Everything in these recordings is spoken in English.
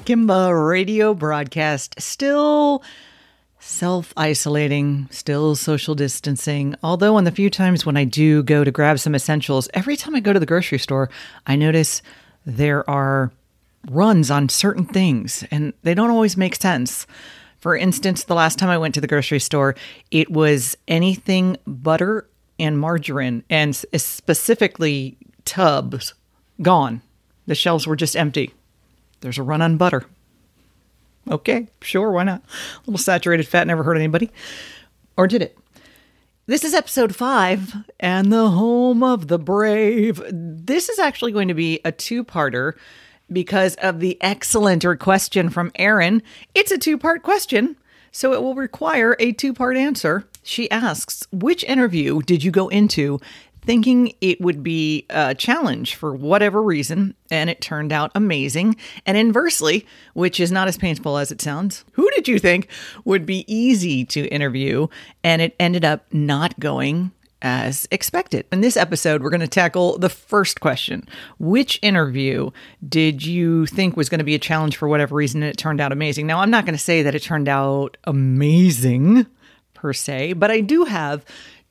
Kimba, radio broadcast. Still self isolating, still social distancing. Although, on the few times when I do go to grab some essentials, every time I go to the grocery store, I notice there are runs on certain things and they don't always make sense. For instance, the last time I went to the grocery store, it was anything butter and margarine, and specifically tubs, gone. The shelves were just empty. There's a run on butter. Okay, sure, why not? A little saturated fat never hurt anybody. Or did it? This is episode five and the home of the brave. This is actually going to be a two parter because of the excellent question from Erin. It's a two part question, so it will require a two part answer. She asks, Which interview did you go into thinking it would be a challenge for whatever reason, and it turned out amazing. And inversely, which is not as painful as it sounds, who did you think would be easy to interview, and it ended up not going as expected. In this episode, we're going to tackle the first question Which interview did you think was going to be a challenge for whatever reason and it turned out amazing? Now, I'm not going to say that it turned out amazing per se, but I do have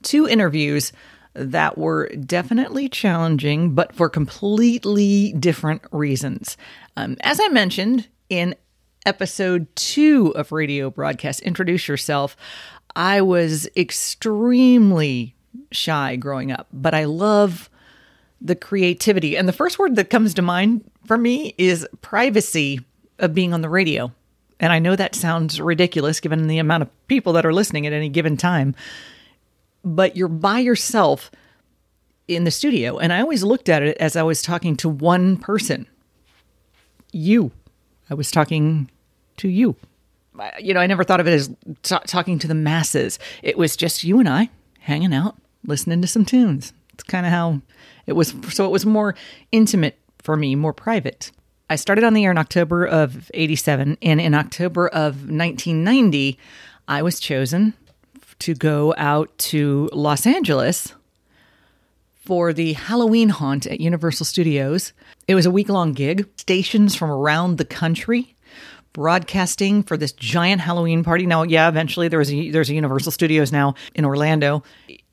two interviews that were definitely challenging, but for completely different reasons. Um, as I mentioned in episode two of Radio Broadcast, Introduce Yourself, I was extremely shy growing up, but I love the creativity. And the first word that comes to mind for me is privacy of being on the radio. And I know that sounds ridiculous given the amount of people that are listening at any given time but you're by yourself in the studio. And I always looked at it as I was talking to one person you. I was talking to you. You know, I never thought of it as t- talking to the masses. It was just you and I hanging out, listening to some tunes. It's kind of how it was. So it was more intimate for me, more private. I started on the air in October of 87. And in October of 1990, I was chosen to go out to Los Angeles for the Halloween haunt at Universal Studios. It was a week long gig, stations from around the country broadcasting for this giant Halloween party. Now, yeah, eventually there was a, there's a Universal Studios now in Orlando.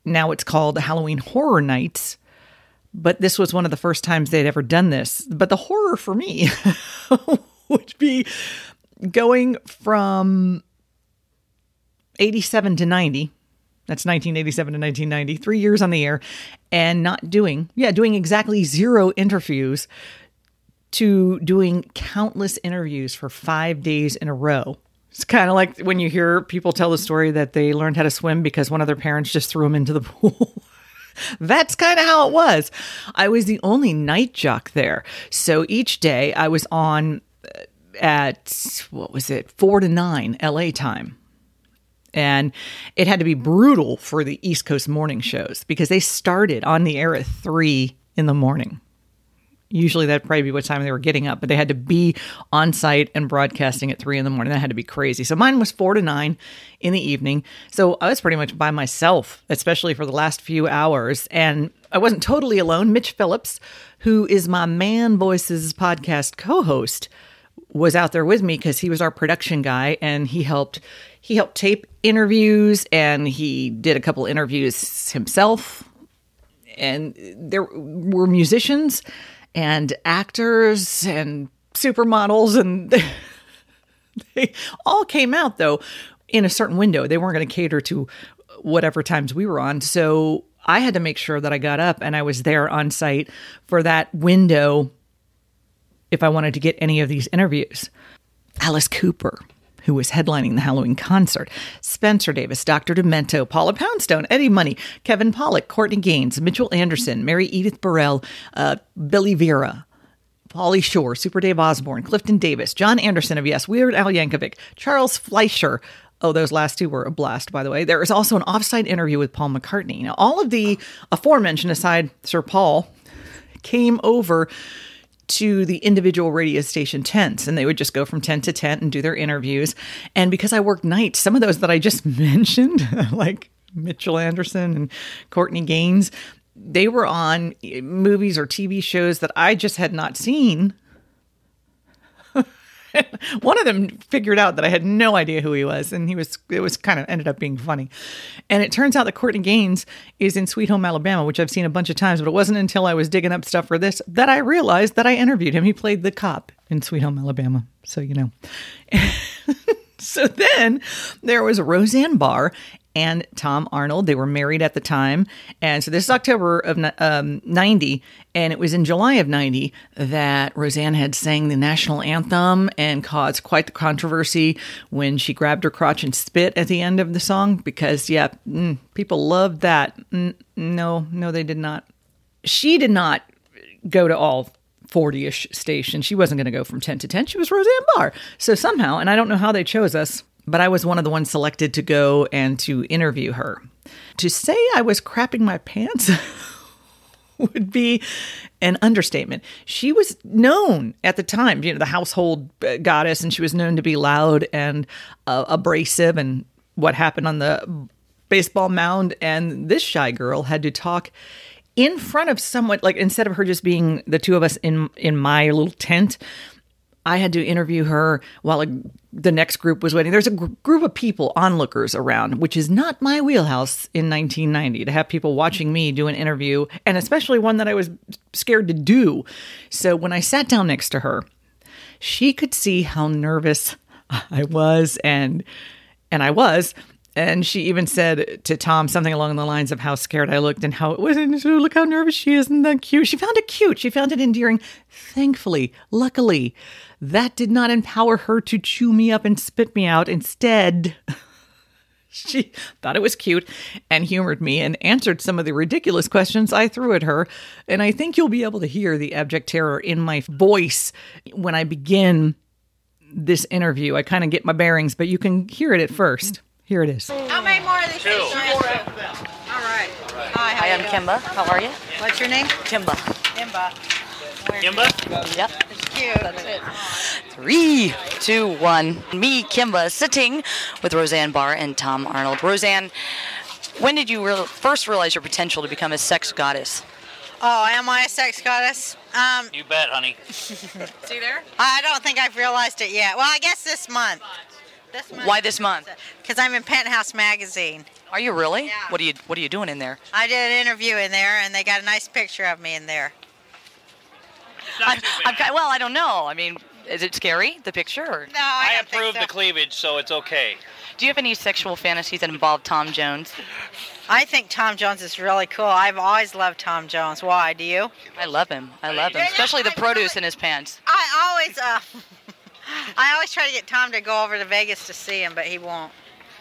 Now it's called Halloween Horror Nights. But this was one of the first times they'd ever done this. But the horror for me would be going from 87 to 90. That's 1987 to 1990, three years on the air, and not doing, yeah, doing exactly zero interviews to doing countless interviews for five days in a row. It's kind of like when you hear people tell the story that they learned how to swim because one of their parents just threw them into the pool. That's kind of how it was. I was the only night jock there. So each day I was on uh, at, what was it, four to nine LA time and it had to be brutal for the East Coast morning shows because they started on the air at three in the morning. Usually that'd probably be what time they were getting up, but they had to be on site and broadcasting at three in the morning. That had to be crazy. So mine was four to nine in the evening. So I was pretty much by myself, especially for the last few hours. And I wasn't totally alone. Mitch Phillips, who is my Man Voices podcast co host, was out there with me because he was our production guy and he helped he helped tape interviews and he did a couple interviews himself. And there were musicians and actors and supermodels, and they all came out though in a certain window. They weren't going to cater to whatever times we were on. So I had to make sure that I got up and I was there on site for that window if I wanted to get any of these interviews. Alice Cooper who was headlining the Halloween concert, Spencer Davis, Dr. Demento, Paula Poundstone, Eddie Money, Kevin Pollak, Courtney Gains, Mitchell Anderson, Mary Edith Burrell, uh, Billy Vera, Pauly Shore, Super Dave Osborne, Clifton Davis, Jon Anderson of Yes, Weird Al Yankovic, Charles Fleischer. Oh, those last two were a blast, by the way. There is also an offsite interview with Paul McCartney. Now, all of the aforementioned, aside Sir Paul, came over to the individual radio station tents and they would just go from tent to tent and do their interviews. And because I worked nights, some of those that I just mentioned, like Mitchell Anderson and Courtney Gains, they were on movies or TV shows that I just had not seen One of them figured out that I had no idea who he was, and he was it was kind of ended up being funny. And it turns out that Courtney Gains is in Sweet Home Alabama, which I've seen a bunch of times, but it wasn't until I was digging up stuff for this that I realized that I interviewed him. He played the cop in Sweet Home Alabama, so you know. so then there was Roseanne Barr and Tom Arnold. They were married at the time. And so this is October of um, 90. And it was in July of 90 that Roseanne had sang the national anthem and caused quite the controversy when she grabbed her crotch and spit at the end of the song because, yeah, mm, people loved that. Mm, no, no, they did not. She did not go to all 40 ish stations. She wasn't going to go from 10 to 10. She was Roseanne Barr. So somehow, and I don't know how they chose us, but I was one of the ones selected to go and to interview her. To say I was crapping my pants would be an understatement. She was known at the time, you know, the household uh, goddess, and she was known to be loud and uh, abrasive and what happened on the baseball mound. And this shy girl had to talk in front of someone, like instead of her just being the two of us in in my little tent I had to interview her while a, the next group was waiting. There's a gr- group of people, onlookers around, which is not my wheelhouse in 1990 to have people watching me do an interview, and especially one that I was scared to do. So when I sat down next to her, she could see how nervous I was, and and I was. And she even said to Tom something along the lines of how scared I looked and how it wasn't. Look how nervous she is. Isn't that cute? She found it cute. She found it endearing. Thankfully, luckily, that did not empower her to chew me up and spit me out. Instead, she thought it was cute and humored me and answered some of the ridiculous questions I threw at her. And I think you'll be able to hear the abject terror in my voice when I begin this interview. I kind of get my bearings, but you can hear it at first. Here it is. How many more of these Two. All right. Hi, Hi I'm Kimba. How are you? What's your name? Kimba. Kimba. Kimba? Yep. It's cute. That's it. Three, two, one. Me, Kimba, sitting with Roseanne Barr and Tom Arnold. Roseanne, when did you re- first realize your potential to become a sex goddess? Oh, am I a sex goddess? Um, You bet, honey. see there? I don't think I've realized it yet. Well, I guess this month. This month. Why this month? Because I'm in Penthouse magazine. Are you really? Yeah. What are you What are you doing in there? I did an interview in there, and they got a nice picture of me in there. I'm, I'm, well, I don't know. I mean, is it scary the picture? Or No, I, I don't think approve so. the cleavage, so it's okay. do you have any sexual fantasies that involve Tom Jones? I think Tom Jones is really cool. I've always loved Tom Jones. Why? Do you? I love him. I love him, especially the produce in his pants. I always, uh, I always try to get Tom to go over to Vegas to see him, but he won't.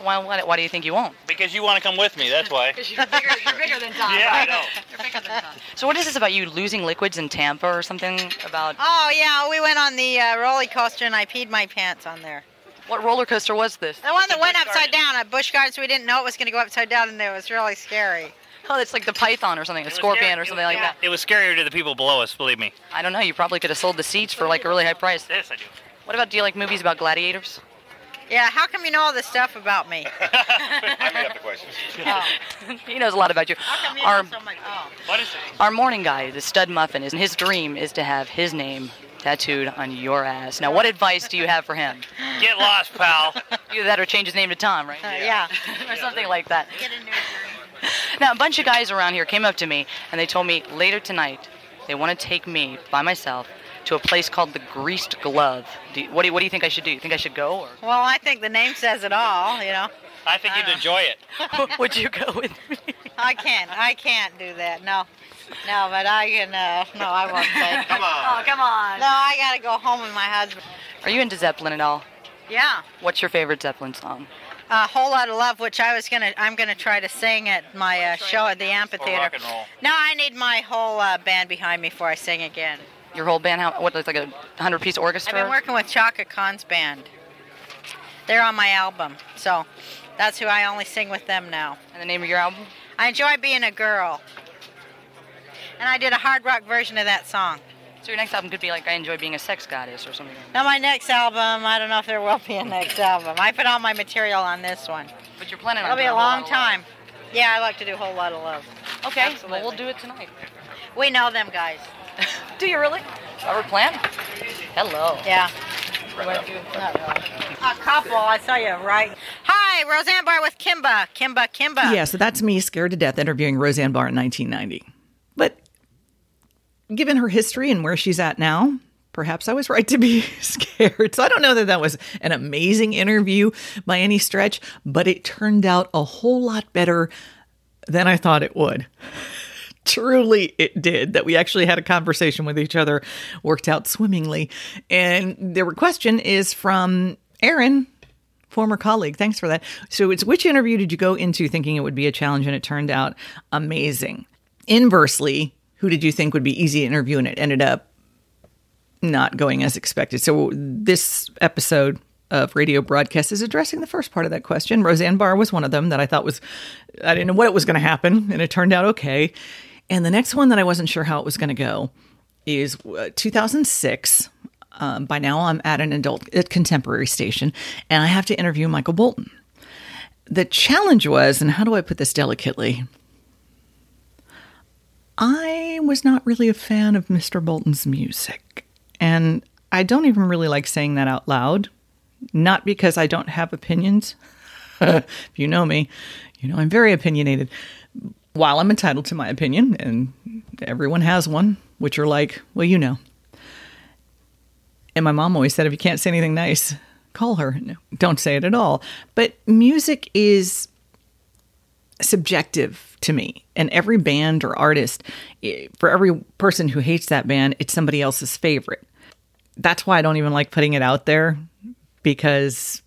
Why, why, why do you think you won't? Because you want to come with me, that's why. Because You're bigger, you're bigger than Tom. Yeah, I know. You're bigger than Tom. So what is this about you losing liquids in Tampa or something about Oh yeah, we went on the uh, roller coaster and I peed my pants on there. what roller coaster was this? The one that went upside Gardens. down at Busch Gardens. We didn't know it was going to go upside down, and it was really scary. Oh, it's like the python or something, a It was scorpion scary- or something was- like that. It was scarier to the people below us, believe me. I don't know. You probably could have sold the seats for like a really high price. Yes, I do. What about do you like movies about gladiators? Yeah, how come you know all this stuff about me? I made up the question. Oh, he knows a lot about you. how come you Our know so much? Oh. What is it? our morning guy, the stud muffin, is his dream is to have his name tattooed on your ass. Now, what advice do you have for him? Get lost, pal. Either that or change his name to Tom, right? Uh, yeah. or something like that. Get a new dream. Now, a bunch of guys around here came up to me and they told me later tonight they want to take me by myself to a place called the Greased Glove. Do you, what, do you, what do you think I should do? You think I should go, or Well, I think the name says it all. You know, I think you'd enjoy it. would you go with me? I can't. I can't do that. No, no. But I can. Uh, no, I won't say. Come on. Oh, come on. No, I gotta go home with my husband. Are you into Zeppelin at all? Yeah. What's your favorite Zeppelin song? A whole lot of love, which I was gonna. I'm gonna try to sing at my uh, show at the amphitheater. rock and roll. No, I need my whole uh, band behind me before I sing again. Your whole band? How, what, like a hundred-piece orchestra? I've been working with Chaka Khan's band. They're on my album, so that's who I only sing with them now. And the name of your album? I enjoy being a girl, and I did a hard rock version of that song. So your next album could be like I enjoy being a sex goddess or something. Like that. Now my next album, I don't know if there will be a next album. I put all my material on this one. But you're planning on It'll be a long time. Yeah, I like to do a whole lot of love. love. Okay, well we'll do it tonight. We know them guys. Do you really? Robert Plant? Hello. Yeah. A couple, I tell you, right? Hi, Roseanne Barr with Kimba. Kimba, Kimba. Yeah, so that's me scared to death interviewing Roseanne Barr in 1990. But given her history and where she's at now, perhaps I was right to be scared. So I don't know that that was an amazing interview by any stretch, but it turned out a whole lot better than I thought it would. Truly, it did. That we actually had a conversation with each other, worked out swimmingly. And the question is from Aaron, former colleague. Thanks for that. So it's which interview did you go into thinking it would be a challenge and it turned out amazing? Inversely, who did you think would be easy to interview and it ended up not going as expected? So this episode of radio broadcast is addressing the first part of that question. Roseanne Barr was one of them that I thought was I didn't know what was going to happen and it turned out okay. And the next one that I wasn't sure how it was going to go is uh, 2006. Um, by now, I'm at an adult at contemporary station, and I have to interview Michael Bolton. The challenge was, and how do I put this delicately? I was not really a fan of Mr. Bolton's music. And I don't even really like saying that out loud. Not because I don't have opinions. if you know me, you know I'm very opinionated. While I'm entitled to my opinion, and everyone has one, which are like, well, you know. And my mom always said, if you can't say anything nice, call her. No, don't say it at all. But music is subjective to me. And every band or artist, eh, for every person who hates that band, it's somebody else's favorite. That's why I don't even like putting it out there because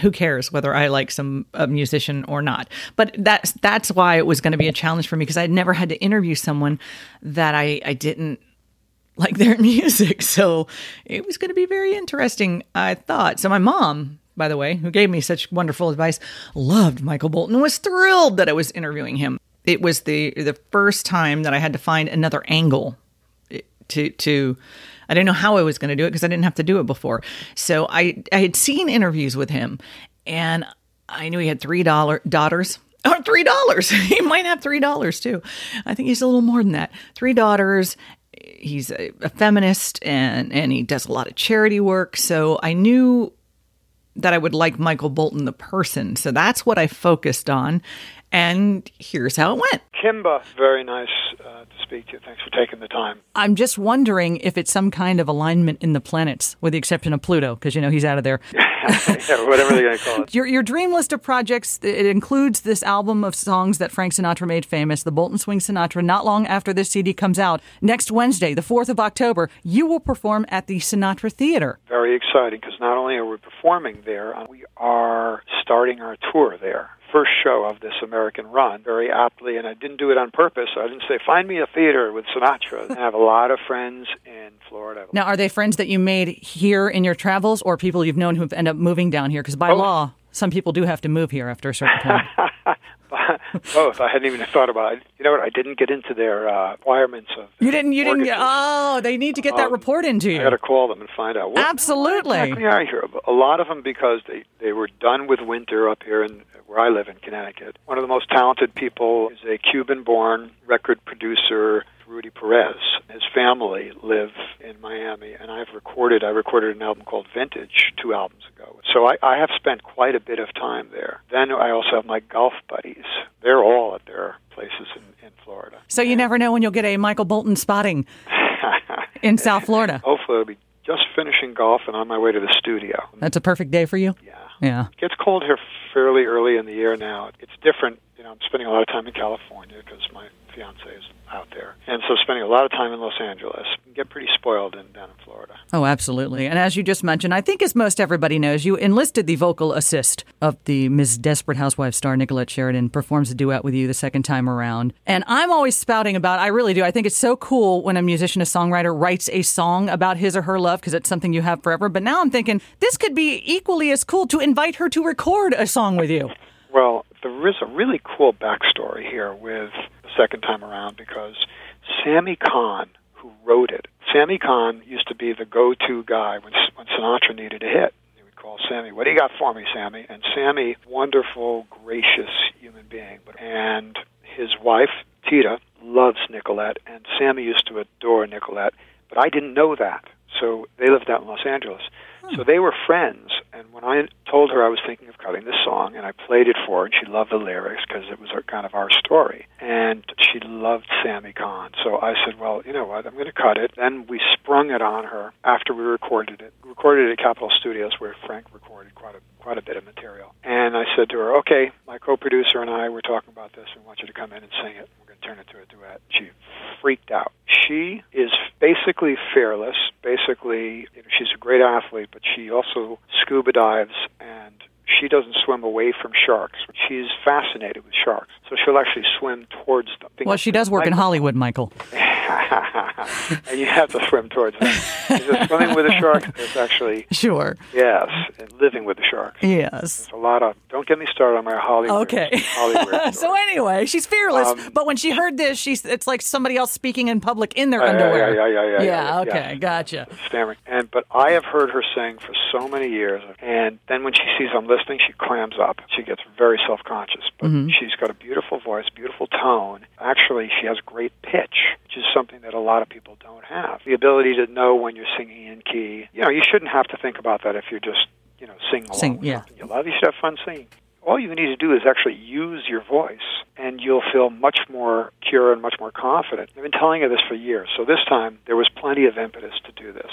who cares whether I like some musician or not? But that's that's why it was going to be a challenge for me because I'd never had to interview someone that I I didn't like their music. So it was going to be very interesting, I thought. So my mom, by the way, who gave me such wonderful advice, loved Michael Bolton, was thrilled that I was interviewing him. It was the the first time that I had to find another angle eh, to to I didn't know how I was going to do it because I didn't have to do it before. So I I had seen interviews with him and I knew he had three dollar daughters. Or oh, three dollars. he might have three dollars too. I think he's a little more than that. Three daughters he's a, a, feminist and and he does a lot of charity work. So I knew that I would like Michael Bolton the person. So that's what I focused on. And here's how it went. Kimba, very nice uh, to speak to you. Thanks for taking the time. I'm just wondering if it's some kind of alignment in the planets, with the exception of Pluto, because you know he's out of there. yeah, whatever they're going to call it. Your, your dream list of projects, it includes this album of songs that Frank Sinatra made famous, the Bolton Swing Sinatra. Not long after this CD comes out, next Wednesday, the 4th of October, you will perform at the Sinatra Theater. Very exciting, because not only are we performing there, we are starting our tour there first show of this American run very aptly, and I didn't do it on purpose. I didn't say, find me a theater with Sinatra. I have a lot of friends in Florida. Now, are they friends that you made here in your travels or people you've known who've ended up moving down here? Because by oh. law, some people do have to move here after a certain point. Both. I hadn't even thought about it. You know what? I didn't get into their uh, requirements of. You didn't. You didn't. Get, oh, they need to get that um, report into you. I got to call them and find out. What, Absolutely. Exactly are here? A lot of them because they they were done with winter up here in where I live in Connecticut. One of the most talented people is a Cuban-born record producer Rudy Perez. His family live in Miami, and I've recorded. I recorded an album called Vintage two albums ago. So I, I have spent quite a bit of time there. Then I also have my golf buddies. They're all at their places in, in Florida. So you never know when you'll get a Michael Bolton spotting in South Florida. Hopefully, I'll be just finishing golf and on my way to the studio. That's a perfect day for you. Yeah. Yeah. It gets cold here fairly early in the year now. It's different. You know, I'm spending a lot of time in California because my fiance is out there, and so spending a lot of time in Los Angeles. Get pretty spoiled in down in Florida. Oh, absolutely. And as you just mentioned, I think as most everybody knows, you enlisted the vocal assist of the Ms. Desperate Housewife star Nicolette Sheridan performs a duet with you the second time around. And I'm always spouting about. I really do. I think it's so cool when a musician, a songwriter, writes a song about his or her love because it's something you have forever. But now I'm thinking this could be equally as cool to invite her to record a song with you. Well, there is a really cool backstory here with second time around because Sammy Cahn, who wrote it, Sammy Cahn used to be the go-to guy when when Sinatra needed a hit. He would call Sammy, "What do you got for me, Sammy?" And Sammy, wonderful, gracious human being, and his wife Tita loves Nicolette, and Sammy used to adore Nicolette, but I didn't know that. so they lived out in Los Angeles. Hmm. So they were friends, and when I told her I was thinking of cutting this song, and I played it for her, and she loved the lyrics because it was our, kind of our story, and she loved Sammy Cahn. So I said, well, you know what, I'm going to cut it. Then we sprung it on her after we recorded it. We recorded it at Capitol Studios, where Frank recorded quite a quite a bit of material. And I said to her, okay, my co-producer and I were talking about this. We want you to come in and sing it. We're going to turn it to a duet. She freaked out. She is basically fearless. Basically, you know, she's a great athlete, but she also scuba dives and she doesn't swim away from sharks. She's fascinated with sharks, so she'll actually swim towards them. Well, she does work in Hollywood, Michael. and you have to swim towards them. Is it swimming with a shark? It's actually Sure. yes, living with the sharks. Yes. There's a lot of. Don't get me started on my Hollywood. Okay. Hollywood. so anyway, she's fearless. Um, but when she heard this, she's it's like somebody else speaking in public in their yeah, underwear. yeah, yeah, yeah, yeah, yeah, okay, yeah. gotcha. stammering. And but I have heard her sing for so many years, and then when she sees I'm listening, she clams up. She gets very self-conscious, but Mm-hmm. she's got a beautiful voice, beautiful tone. Actually, she has great pitch, which is something that a lot of people don't have. The ability to know when you're singing in key. You know, you shouldn't have to think about that if you're just you know singing along Sing, yeah. you love. You should have fun singing. All you need to do is actually use your voice, and you'll feel much more secure and much more confident. I've been telling you this for years, so this time there was plenty of impetus to do this,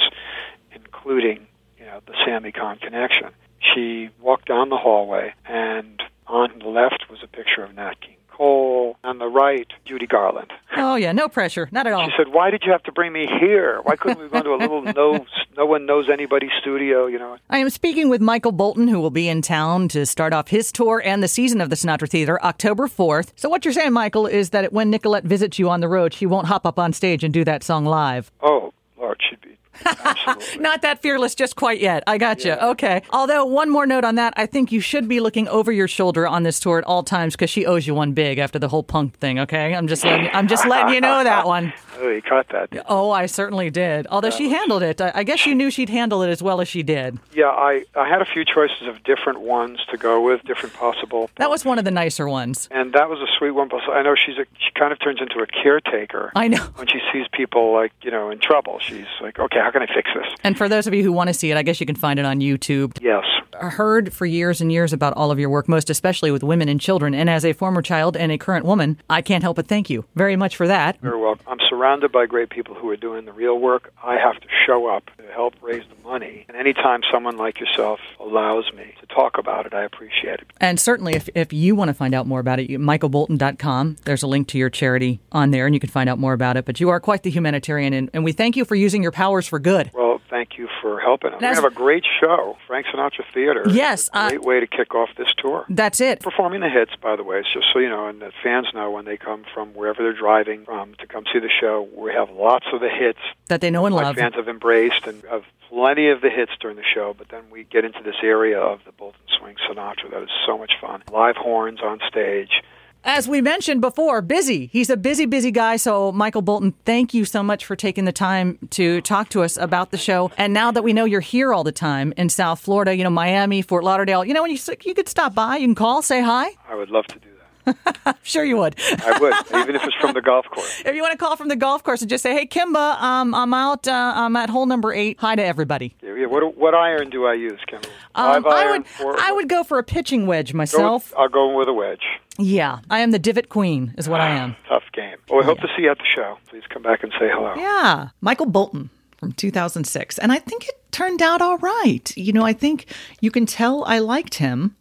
including you know the Sammy Cahn connection. She walked down the hallway, and on the left was a picture of Nat King Cole. On the right, Judy Garland. Oh yeah, no pressure, not at all. She said, "Why did you have to bring me here? Why couldn't we go to a little no no one knows anybody studio? You know?" I am speaking with Michael Bolton, who will be in town to start off his tour and the season of the Sinatra Theater October 4th. So, what you're saying, Michael, is that when Nicolette visits you on the road, she won't hop up on stage and do that song live. Oh Lord, she'd. Not that fearless just quite yet. I got you. Okay. Although, one more note on that, I think you should be looking over your shoulder on this tour at all times because she owes you one big after the whole punk thing. Okay, I'm just letting, I'm just letting you know that one. oh, you caught that. Oh, I certainly did. Although she handled it, I, I guess you knew she'd handle it as well as she did. Yeah, I I had a few choices of different ones to go with, different possible. That was one of the nicer ones. and that was a sweet one. But I know she's a, she kind of turns into a caretaker. I know. when she sees people like you know in trouble. She's like, okay, how can I fix this? And for those of you who want to see it, I guess you can find it on YouTube. Yes, heard for years and years about all of your work, most especially with women and children. And as a former child and a current woman, I can't help but thank you very much for that. very well. I'm surrounded by great people who are doing the real work. I have to show up to help raise the money. And anytime someone like yourself allows me to talk about it, I appreciate it. And certainly, if, if you want to find out more about it, michaelbolton.com, there's a link to your charity on there, and you can find out more about it. But you are quite the humanitarian, and, and we thank you for using your powers for good. Well, thank you for helping. That's- to have a great show, Frank Sinatra Theater. Yes, It's a uh, great way to kick off this tour. That's it. performing the hits, by the way, it's just so you know, and the fans know when they come from wherever they're driving from to come see the show. We have lots of the hits That they know and love. fans have embraced and have plenty of the hits during the show. But then we get into this area of the Bolton Swing Sinatra that is so much fun. Live horns on stage. As we mentioned before, busy. He's a busy, busy guy. So, Michael Bolton, thank you so much for taking the time to talk to us about the show. And now that we know you're here all the time in South Florida, you know, Miami, Fort Lauderdale, you know, when you you could stop by, you can call, say hi. I would love to do that. Sure, you would. I would, even if it's from the golf course. if you want to call from the golf course and just say, "Hey, Kimba, um, I'm out. Uh, I'm at hole number eight. Hi to everybody." Yeah, yeah, what what iron do I use, Kimba? Um, I would four. I would go for a pitching wedge Go myself. with, I'll go with a wedge. Yeah, I am the divot queen, is what I am. Tough game. Well, we hope to see you at the show. Please come back and say hello. Yeah, Michael Bolton from 2006. And I think it turned out all right. You know, I think you can tell I liked him,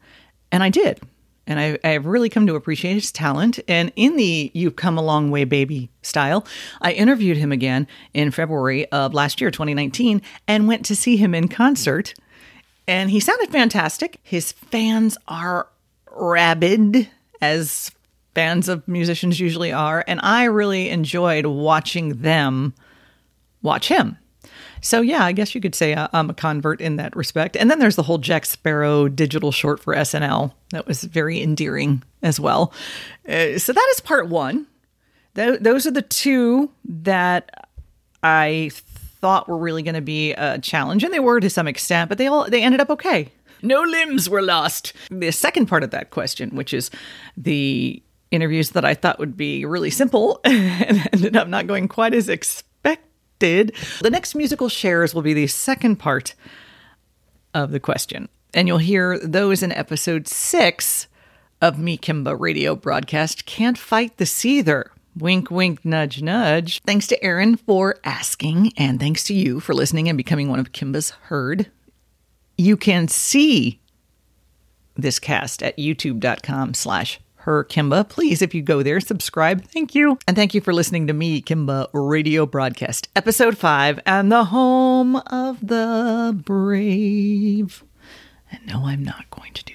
and I did. And I, I've really come to appreciate his talent. And in the You've Come a Long Way Baby style, I interviewed him again in February of last year, 2019, and went to see him in concert. And he sounded fantastic. His fans are rabid, as fans of musicians usually are. And I really enjoyed watching them watch him. So yeah, I guess you could say I- I'm a convert in that respect. And then there's the whole Jack Sparrow digital short for SNL that was very endearing as well. Uh, so that is part one. Th- those are the two that I thought were really going to be a challenge, and they were to some extent, but they all they ended up okay. No limbs were lost. The second part of that question, which is the interviews that I thought would be really simple, and ended up not going quite as expected did. The next musical shares will be the second part of the question. And you'll hear those in episode six of Me Kimba radio broadcast Can't Fight the Seether. Wink, wink, nudge, nudge. Thanks to Aaron for asking, and thanks to you for listening and becoming one of Kimba's herd. You can see this cast at youtube.com slash her Kimba. Please, if you go there, subscribe. Thank you. And thank you for listening to me, Kimba Radio Broadcast, episode five, and the home of the brave. And no, I'm not going to do